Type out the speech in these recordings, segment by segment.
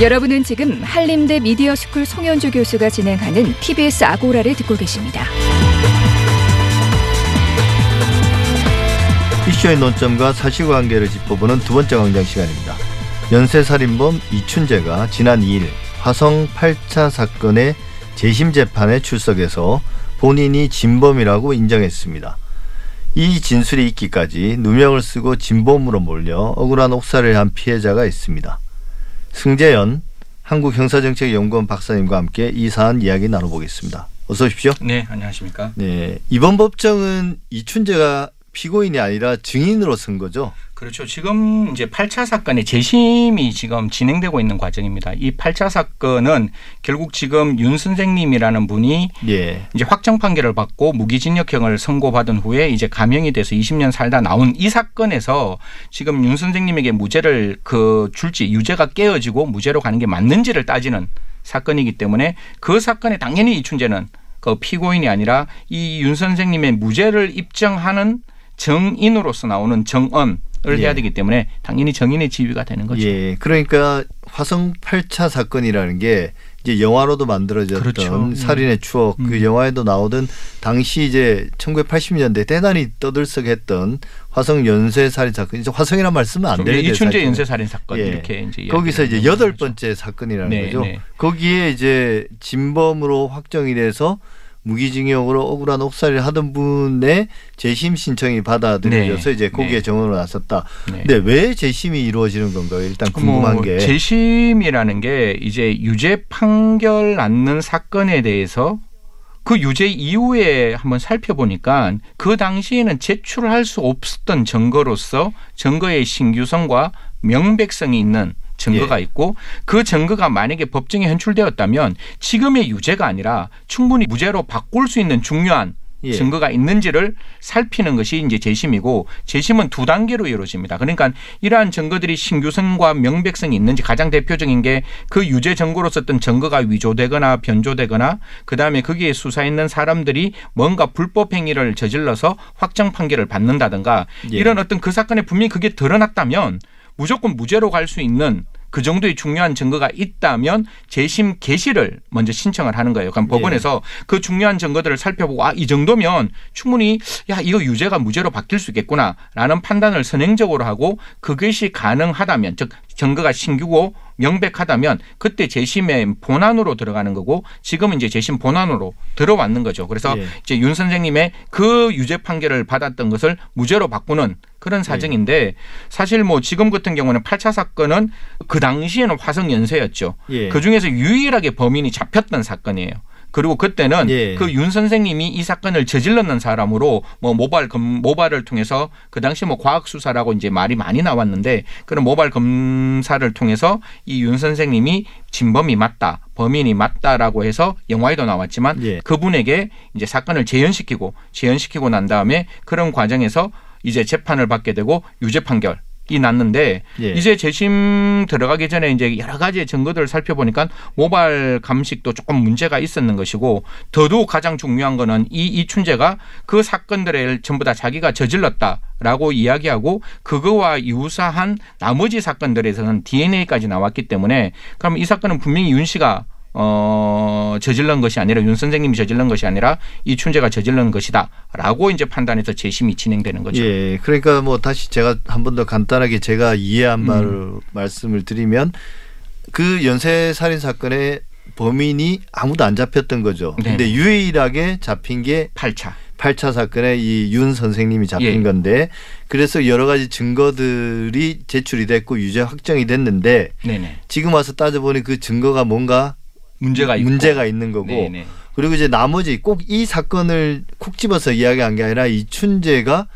여러분은 지금 한림대 미디어스쿨 송현주 교수가 진행하는 TBS 아고라를 듣고 계십니다. 이슈의 논점과 사실관계를 짚어보는 두 번째 광장 시간입니다. 연쇄살인범 이춘재가 지난 2일 화성 8차 사건의 재심 재판에 출석해서 본인이 진범이라고 인정했습니다. 이 진술이 있기까지 누명을 쓰고 진범으로 몰려 억울한 옥살이를 한 피해자가 있습니다. 승재현 한국형사정책연구원 박사님과 함께 이 사안 이야기 나눠보겠습니다. 어서 오십시오. 네, 안녕하십니까? 네, 이번 법정은 이춘재가 피고인이 아니라 증인으로 쓴 거죠. 그렇죠. 지금 이제 8차 사건의 재심이 지금 진행되고 있는 과정입니다. 이 8차 사건은 결국 지금 윤 선생님이라는 분이 예. 이제 확정 판결을 받고 무기징역형을 선고받은 후에 이제 감형이 돼서 20년 살다 나온 이 사건에서 지금 윤 선생님에게 무죄를 그 줄지 유죄가 깨어지고 무죄로 가는 게 맞는지를 따지는 사건이기 때문에 그 사건에 당연히 이춘재는 그 피고인이 아니라 이 윤 선생님의 무죄를 입증하는 정인으로서 나오는 정언 을 예. 해야 되기 때문에 당연히 정인의 지위가 되는 거죠. 예. 그러니까 화성 8차 사건이라는 게 이제 영화로도 만들어졌던 그렇죠. 음. 살인의 추억 그 음. 영화에도 나오던 당시 이제 1980년대 대단히 떠들썩했던 화성 연쇄 살인 사건. 이제 화성이란 말 쓰면 안좀 되는데 이춘재. 연쇄 살인 사건 예. 이렇게 이제 거기서 이제 여덟. 번째 사건이라는 네, 거죠. 네. 거기에 이제 진범으로 확정이 돼서 무기징역으로 억울한 옥살이를 하던 분의 재심 신청이 받아들여져서 네. 이제 거기에 네. 정원을 나섰다. 네. 근데 왜 재심이 이루어지는 건가요? 일단 궁금한 뭐 게. 재심이라는 게 이제 유죄 판결 났는 사건에 대해서 그 유죄 이후에 한번 살펴보니까 그 당시에는 제출할 수 없었던 증거로서 증거의 신규성과 명백성이 있는 증거가 예. 있고 그 증거가 만약에 법정에 현출되었다면 지금의 유죄가 아니라 충분히 무죄로 바꿀 수 있는 중요한 예. 증거가 있는지를 살피는 것이 이제 재심이고 재심은 두 단계로 이루어집니다. 그러니까 이러한 증거들이 신규성과 명백성이 있는지 가장 대표적인 게 그 유죄 증거로 썼던 증거가 위조되거나 변조되거나 그다음에 거기에 수사 있는 사람들이 뭔가 불법 행위를 저질러서 확정 판결을 받는다든가 예. 이런 어떤 그 사건에 분명히 그게 드러났다면 무조건 무죄로 갈 수 있는 그 정도의 중요한 증거가 있다면 재심 개시를 먼저 신청을 하는 거예요. 그럼 법원에서 그 중요한 증거들을 살펴보고 아 이 정도면 충분히 야 이거 유죄가 무죄로 바뀔 수 있겠구나라는 판단을 선행적으로 하고 그것이 가능하다면 즉 증거가 신규고 명백하다면 그때 재심의 본안으로 들어가는 거고 지금은 이제 재심 본안으로 들어왔는 거죠. 그래서 예. 이제 윤 선생님의 그 유죄 판결을 받았던 것을 무죄로 바꾸는 그런 사정인데 사실 뭐 지금 같은 경우는 8차 사건은 그 당시에는 화성 연쇄였죠. 예. 그 중에서 유일하게 범인이 잡혔던 사건이에요. 그리고 그때는 예. 그윤 선생님이 이 사건을 저질렀는 사람으로 뭐 모발 검 모발을 통해서 그 당시 뭐 과학 수사라고 이제 말이 많이 나왔는데 그런 모발 검사를 통해서 이 윤 선생님이 진범이 맞다, 범인이 맞다라고 해서 영화에도 나왔지만 예. 그분에게 이제 사건을 재현시키고 재현시키고 난 다음에 그런 과정에서 이제 재판을 받게 되고 유죄 판결. 이 났는데 예. 이제 재심 들어가기 전에 이제 여러 가지 증거들을 살펴보니까 모발 감식도 조금 문제가 있었는 것이고 더더욱 가장 중요한 거는 이 이춘재가 그 사건들을 전부 다 자기가 저질렀다 라고 이야기하고 그거와 유사한 나머지 사건들에서는 DNA까지 나왔기 때문에 그럼 이 사건은 분명히 윤 씨가 어, 저질른 것이 아니라 윤 선생님이 저질른 것이 아니라 이춘재가 저질른 것이다라고 이제 판단해서 재심이 진행되는 거죠. 예, 그러니까 뭐 다시 제가 한 번 더 간단하게 제가 이해한 음. 바를 말씀을 드리면 그 연쇄 살인 사건의 범인이 아무도 안 잡혔던 거죠. 네. 근데 유일하게 잡힌 게 8차. 8차 사건에 이 윤 선생님이 잡힌 예. 건데 그래서 여러 가지 증거들이 제출이 됐고 유죄 확정이 됐는데 네네. 지금 와서 따져보니 그 증거가 뭔가 문제가 있고. 문제가 있는 거고 네네. 그리고 이제 나머지 꼭 이 사건을 콕 집어서 이야기한 게 아니라 이춘재가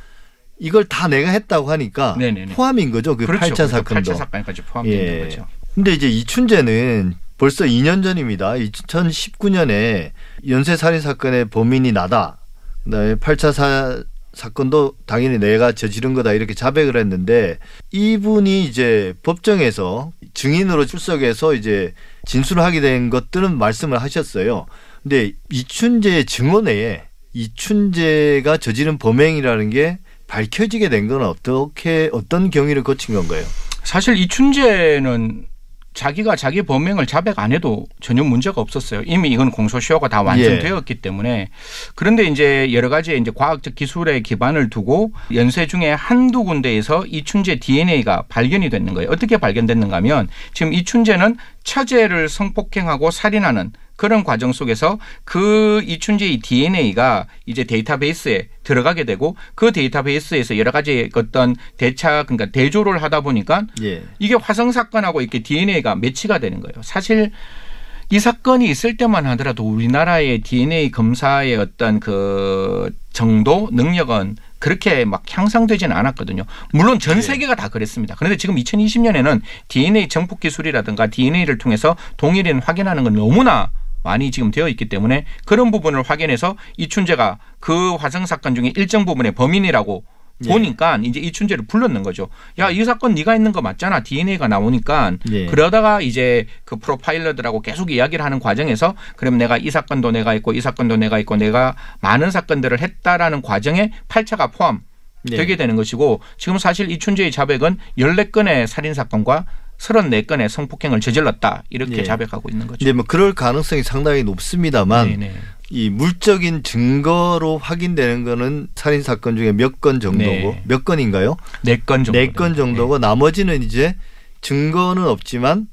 이걸 다 내가 했다고 하니까 네네네. 포함인 거죠. 그 그렇죠. 8차 그렇죠. 사건도. 8차 사건까지 포함되는 예. 거죠. 근데 이제 이춘재는 벌써 2년 전입니다. 2019년에 연쇄 살인 사건의 범인이 나다. 그다음에 8차 사, 사건도 당연히 내가 저지른 거다 이렇게 자백을 했는데 이분이 이제 법정에서 증인으로 출석해서 이제 진술을 하게 된 것들은 말씀을 하셨어요. 근데 이춘재의 증언에 이춘재가 저지른 범행이라는 게 밝혀지게 된 건 어떻게 어떤 경위를 거친 건가요? 사실 이춘재는 자기가 자기 범행을 자백 안 해도 전혀 문제가 없었어요. 이미 이건 공소시효가 다 완성되었기 때문에 그런데 이제 여러 가지 이제 과학적 기술에 기반을 두고 연쇄 중에 한두 군데에서 이춘재 DNA가 발견이 됐는 거예요. 어떻게 발견됐는가 하면 지금 이춘재는 처제를 성폭행하고 살인하는 그런 과정 속에서 그 이춘재의 DNA가 이제 데이터베이스에 들어가게 되고 그 데이터베이스에서 여러 가지 어떤 대차 그러니까 대조를 하다 보니까 예. 이게 화성 사건하고 이렇게 DNA가 매치가 되는 거예요. 사실 이 사건이 있을 때만 하더라도 우리나라의 DNA 검사의 어떤 그 정도 능력은 그렇게 막 향상되지는 않았거든요. 물론 전 예. 세계가 다 그랬습니다. 그런데 지금 2020년에는 DNA 정폭 기술이라든가 DNA를 통해서 동일인 확인하는 건 너무나 많이 지금 되어 있기 때문에 그런 부분을 확인해서 이춘재가 그 화성 사건 중에 일정 부분의 범인이라고 예. 보니까 이제 이춘재를 불렀는 거죠. 야, 이 사건 네가 있는 거 맞잖아. DNA가 나오니까 예. 그러다가 이제 그 프로파일러들하고 계속 이야기를 하는 과정에서 그럼 내가 이 사건도 내가 있고 이 사건도 내가 있고 내가 많은 사건들을 했다라는 과정에 8차가 포함 예. 되게 되는 것이고 지금 사실 이춘재의 자백은 14건의 살인 사건과 34건의 성폭행을 저질렀다. 이렇게 예. 자백하고 있는 거죠. 이제 뭐 그럴 가능성이 상당히 높습니다만 네네. 이 물적인 증거로 확인되는 거는 살인 사건 중에 몇 건 정도고 네. 몇 건인가요? 네 건 정도. 네건 정도고 나머지는 이제 증거는 없지만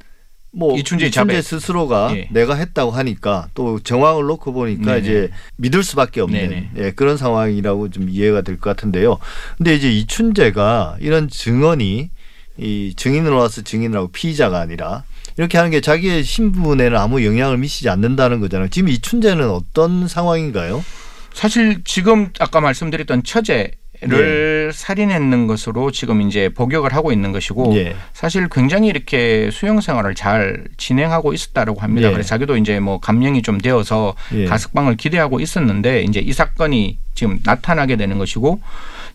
뭐 이춘재 이춘재. 스스로가 예. 내가 했다고 하니까 또 정황을 놓고 보니까 네네. 이제 믿을 수밖에 없는. 예, 그런 상황이라고 좀 이해가 될 것 같은데요. 근데 이제 이춘재가 이런 증언이 이 증인으로 와서 증인이라고 피의자가 아니라 이렇게 하는 게 자기의 신분에는 아무 영향을 미치지 않는다는 거잖아요. 지금 이춘재는 어떤 상황인가요? 사실 지금 아까 말씀드렸던 처제를 살인했는 것으로 지금 이제 복역을 하고 있는 것이고 예. 사실 굉장히 이렇게 수용 생활을 잘 진행하고 있었다라고 합니다. 예. 그래서 자기도 이제 뭐 감령이 좀 되어서 예. 가석방을 기대하고 있었는데 이제 이 사건이 지금 나타나게 되는 것이고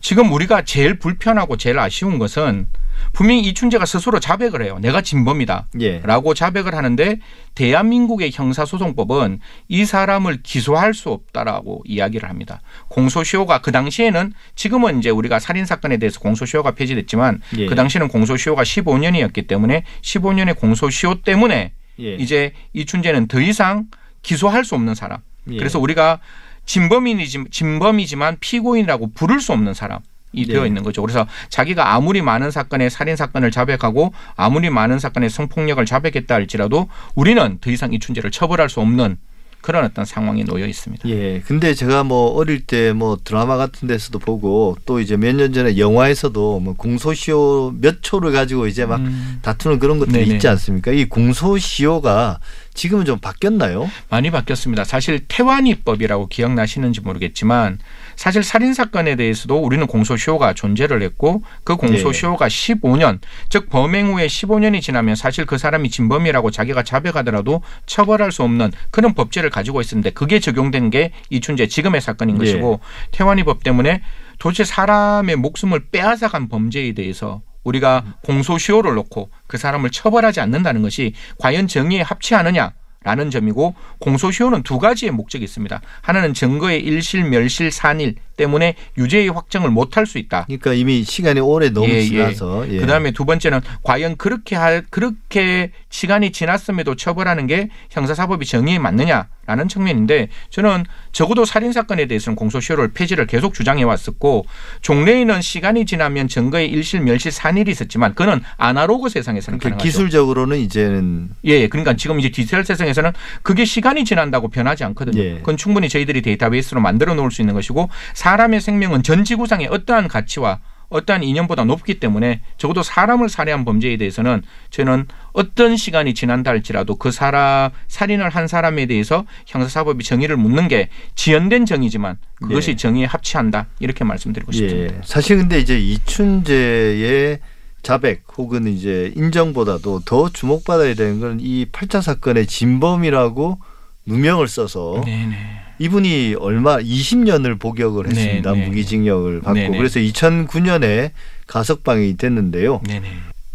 지금 우리가 제일 불편하고 제일 아쉬운 것은 분명히 이춘재가 스스로 자백을 해요. 내가 진범이다. 예. 라고 자백을 하는데 대한민국의 형사소송법은 이 사람을 기소할 수 없다라고 이야기를 합니다. 공소시효가 그 당시에는 지금은 이제 우리가 살인 사건에 대해서 공소시효가 폐지됐지만 예. 그 당시에는 공소시효가 15년이었기 때문에 15년의 공소시효 때문에 예. 이제 이춘재는 더 이상 기소할 수 없는 사람. 예. 그래서 우리가 진범인이지 진범이지만 피고인이라고 부를 수 없는 사람 이 예. 되어 있는 거죠. 그래서 자기가 아무리 많은 사건의 살인 사건을 자백하고 아무리 많은 사건의 성폭력을 자백했다 할지라도 우리는 더 이상 이춘재를 처벌할 수 없는 그런 어떤 상황에 놓여 있습니다. 예. 근데 제가 뭐 어릴 때 뭐 드라마 같은 데서도 보고 또 이제 몇 년 전에 영화에서도 뭐 공소시효 몇 초를 가지고 이제 막 음, 다투는 그런 것들이 네네. 있지 않습니까? 이 공소시효가 지금은 좀 바뀌었나요? 많이 바뀌었습니다. 사실 태완이법이라고 기억나시는지 모르겠지만 사실 살인 사건에 대해서도 우리는 공소시효가 존재를 했고 그 공소시효가 15년 즉 범행 후에 15년이 지나면 사실 그 사람이 진범이라고 자기가 자백하더라도 처벌할 수 없는 그런 법제를 가지고 있었는데 그게 적용된 게 이춘재 지금의 사건인 예. 것이고 태완이법 때문에 도대체 사람의 목숨을 빼앗아간 범죄에 대해서 우리가 공소시효를 놓고 그 사람을 처벌하지 않는다는 것이 과연 정의에 합치하느냐 라는 점이고 공소시효는 두 가지의 목적이 있습니다. 하나는 증거의 일실, 멸실, 산일 때문에 유죄의 확정을 못할 수 있다. 그러니까 이미 시간이 오래 너무 예, 예. 지나서 예. 그다음에 두 번째는 과연 그렇게 할 그렇게 시간이 지났음에도 처벌하는 게 형사사법이 정의에 맞느냐라는 측면인데 저는 적어도 살인 사건에 대해서는 공소시효를 폐지를 계속 주장해 왔었고 종래에는 시간이 지나면 증거의 일실, 멸실, 산일이 있었지만 그는 아날로그 세상에서는 그러니까. 기술적으로는 이제는 예, 예. 그러니까 지금 이제 디지털 세상에 서는 그게 시간이 지난다고 변하지 않거든요. 예. 그건 충분히 저희들이 데이터베이스로 만들어 놓을 수 있는 것이고 사람의 생명은 전 지구상의 어떠한 가치와 어떠한 이념보다 높기 때문에 적어도 사람을 살해한 범죄에 대해서는 저는 어떤 시간이 지난다 할지라도 그 사람 살인을 한 사람에 대해서 형사사법이 정의를 묻는 게 지연된 정의지만 그것이 예. 정의에 합치한다 이렇게 말씀드리고 싶습니다. 예. 사실 근데 이제 이춘재의 자백 혹은 이제 인정보다도 더 주목받아야 되는 건이 8차 사건의 진범이라고 누명을 써서 네네. 이분이 얼마 20년을 복역을 했습니다. 네, 네. 무기징역을 받고 네, 네. 그래서 2009년에 가석방이 됐는데요. 네네.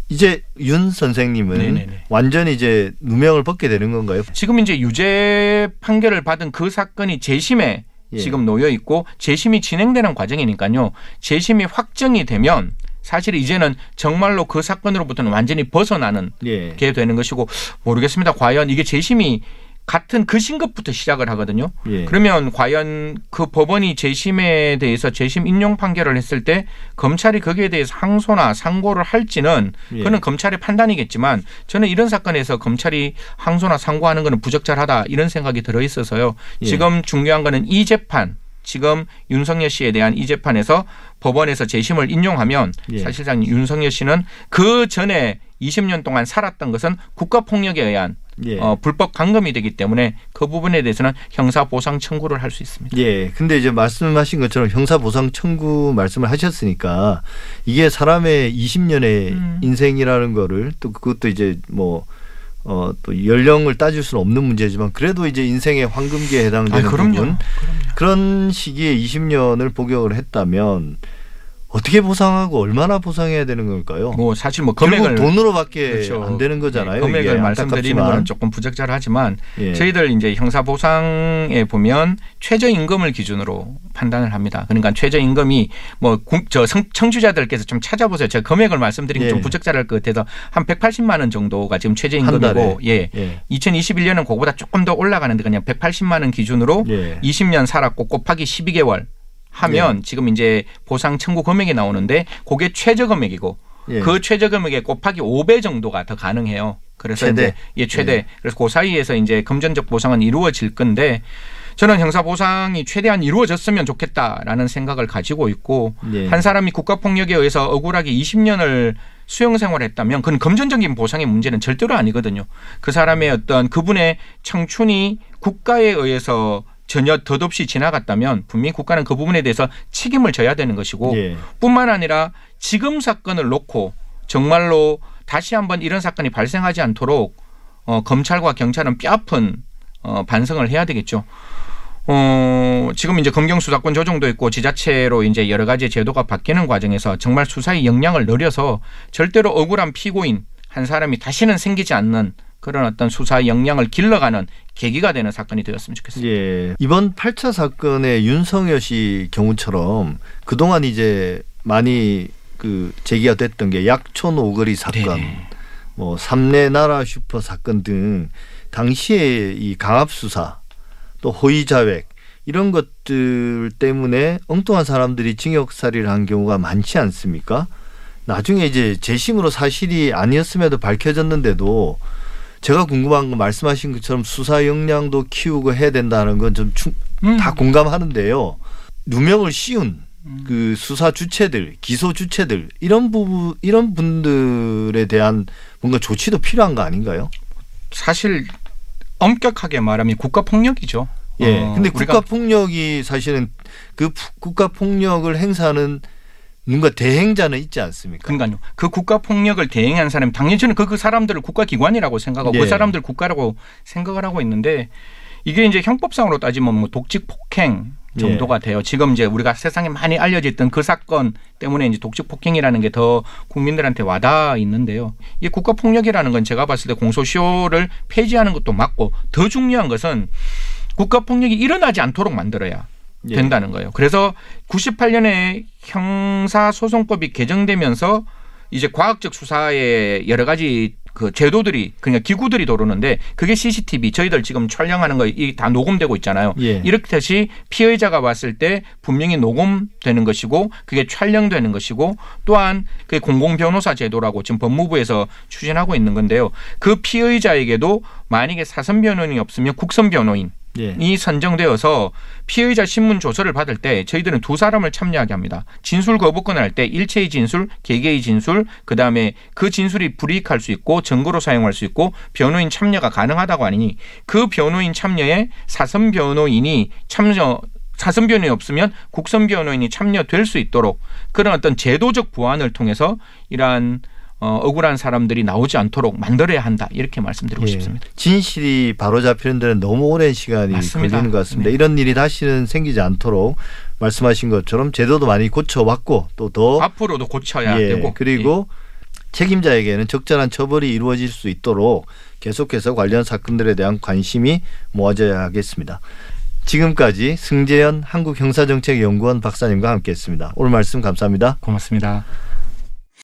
이제 윤 선생님은 네, 네, 네. 완전히 이제 누명을 벗게 되는 건가요? 지금 이제 유죄 판결을 받은 그 사건이 재심에 예. 지금 놓여 있고 재심이 진행되는 과정이니까요. 재심이 확정이 되면 사실 이제는 정말로 그 사건으로부터는 완전히 벗어나는 예. 게 되는 것이고 모르겠습니다. 과연 이게 재심이 같은 그 신급부터 시작을 하거든요. 예. 그러면 과연 그 법원이 재심에 대해서 재심 인용 판결을 했을 때 검찰이 거기에 대해서 항소나 상고를 할지는 예. 그는 검찰의 판단이겠지만 저는 이런 사건에서 검찰이 항소나 상고하는 것은 부적절하다 이런 생각이 들어 있어서요. 예. 지금 중요한 거는 이 재판 지금 윤석열 씨에 대한 이 재판에서 법원에서 재심을 인용하면 예. 사실상 윤석열 씨는 그 전에 20년 동안 살았던 것은 국가 폭력에 의한 예. 어, 불법 감금이 되기 때문에 그 부분에 대해서는 형사 보상 청구를 할 수 있습니다. 예. 근데 이제 말씀하신 것처럼 형사보상 청구 말씀을 하셨으니까 이게 사람의 20년의 음. 인생이라는 거를 또 그것도 이제 뭐 어, 또 연령을 따질 수는 없는 문제지만 그래도 이제 인생의 황금기에 해당되는 아, 그럼요. 부분 그런 시기에 20년을 복역을 했다면 어떻게 보상하고 얼마나 보상해야 되는 걸까요? 뭐 사실 뭐 금액을 돈으로밖에 그렇죠. 안 되는 거잖아요. 네, 금액을 이게 말씀드리는. 건 조금 부적절하지만 예. 저희들 이제 형사 보상에 보면 최저 임금을 기준으로 판단을 합니다. 그러니까 최저 임금이 뭐저 청취자들께서 좀 찾아보세요. 제가 금액을 말씀드리면 예. 좀 부적절할 것 같아서 한 180만 원 정도가 지금 최저. 임금이고 예. 예. 2021년은 그거보다 조금 더 올라가는데 그냥 180만 원 기준으로 예. 20년 살았고 곱하기 12개월 하면 지금 이제 보상 청구 금액이 나오는데 그게 최저 금액이고 예. 그 최저 금액에 곱하기 5배 정도가 더 가능해요. 그래서 최대? 이제 예 최대. 그래서 그 사이에서 이제 금전적 보상은 이루어질 건데 저는 형사 보상이 최대한 이루어졌으면 좋겠다라는 생각을 가지고 있고 예. 한 사람이 국가 폭력에 의해서 억울하게 20년을 수용 생활했다면 그건 금전적인 보상의 문제는 절대로 아니거든요. 그 사람의 어떤 그분의 청춘이 국가에 의해서 전혀 덧없이 지나갔다면 분명히 국가는 그 부분에 대해서 책임을 져야 되는 것이고 예. 뿐만 아니라 지금 사건을 놓고 정말로 다시 한번 이런 사건이 발생하지 않도록 어, 검찰과 경찰은 뼈아픈 어, 반성을 해야 되겠죠. 어, 지금 이제 검경 수사권 조정도 있고 지자체로 이제 여러 가지 제도가 바뀌는 과정에서 정말 수사의 역량을 늘려서 절대로 억울한 피고인 한 사람이 다시는 생기지 않는 그런 어떤 수사의 역량을 길러가는 계기가 되는 사건이 되었으면 좋겠습니다. 예. 이번 8차 사건의 윤석열 씨 경우처럼 그동안 이제 많이 그 제기가 됐던 게 약촌 오거리 사건, 네. 뭐 삼례 나라 슈퍼 사건 등 당시에 이 강압 수사 또 허위 자백 이런 것들 때문에 엉뚱한 사람들이 징역살이를 한 경우가 많지 않습니까? 나중에 이제 재심으로 사실이 아니었음에도 밝혀졌는데도 제가 궁금한 건 말씀하신 것처럼 수사 역량도 키우고 해야 된다는 건 좀다 음. 공감하는데요. 누명을 씌운 그 수사 주체들, 기소 주체들 이런 부분 이런 분들에 대한 뭔가 조치도 필요한 거 아닌가요? 사실 엄격하게 말하면 국가 폭력이죠. 예. 어, 근데 국가 폭력이 사실은 그 푸- 국가 폭력을 행사하는 뭔가 대행자는 있지 않습니까? 그러니까요. 그 국가 폭력을 대행한 사람 당연히 저는 그, 그 사람들을 국가 기관이라고 생각하고 예. 그 사람들 국가라고 생각을 하고 있는데 이게 이제 형법상으로 따지면 뭐 독직 폭행 정도가 예. 돼요. 지금 이제 우리가 세상에 많이 알려져 있던 그 사건 때문에 이제 독직 폭행이라는 게 더 국민들한테 와닿아 있는데요. 이 국가 폭력이라는 건 제가 봤을 때 공소시효를 폐지하는 것도 맞고 더 중요한 것은 국가 폭력이 일어나지 않도록 만들어야 예. 된다는 거예요. 그래서 98년에 형사소송법이 개정되면서 이제 과학적 수사에 여러 가지 그 제도들이 그러니까 기구들이 도르는데 그게 CCTV 저희들 지금 촬영하는 거 이 다 녹음되고 있잖아요. 예. 이렇듯이 피의자가 왔을 때 분명히 녹음되는 것이고 그게 촬영되는 것이고 또한 그 공공 변호사 제도라고 지금 법무부에서 추진하고 있는 건데요. 그 피의자에게도 만약에 사선 변호인이 없으면 국선 변호인 예. 이 선정되어서 피의자 신문 조서를 받을 때 저희들은 두 사람을 참여하게 합니다. 진술 거부권을 할 때 일체의 진술, 개개의 진술, 그 다음에 그 진술이 불이익할 수 있고 증거로 사용할 수 있고 변호인 참여가 가능하다고 하니 그 변호인 참여에 사선 변호인이 참여 사선 변호인이 없으면 국선 변호인이 참여될 수 있도록 그런 어떤 제도적 보완을 통해서 이러한 어, 억울한 사람들이 나오지 않도록 만들어야 한다 이렇게 말씀드리고 예. 싶습니다. 진실이 바로 잡히는 데는 너무 오랜 시간이 맞습니다. 걸리는 것 같습니다. 네. 이런 일이 다시는 생기지 않도록 말씀하신 것처럼 제도도 많이 고쳐왔고 또 더 앞으로도 고쳐야 예, 되고 그리고 책임자에게는 적절한 처벌이 이루어질 수 있도록 계속해서 관련 사건들에 대한 관심이 모아져야 하겠습니다. 지금까지 승재현 한국형사정책연구원 박사님과 함께했습니다. 오늘 말씀 감사합니다. 고맙습니다.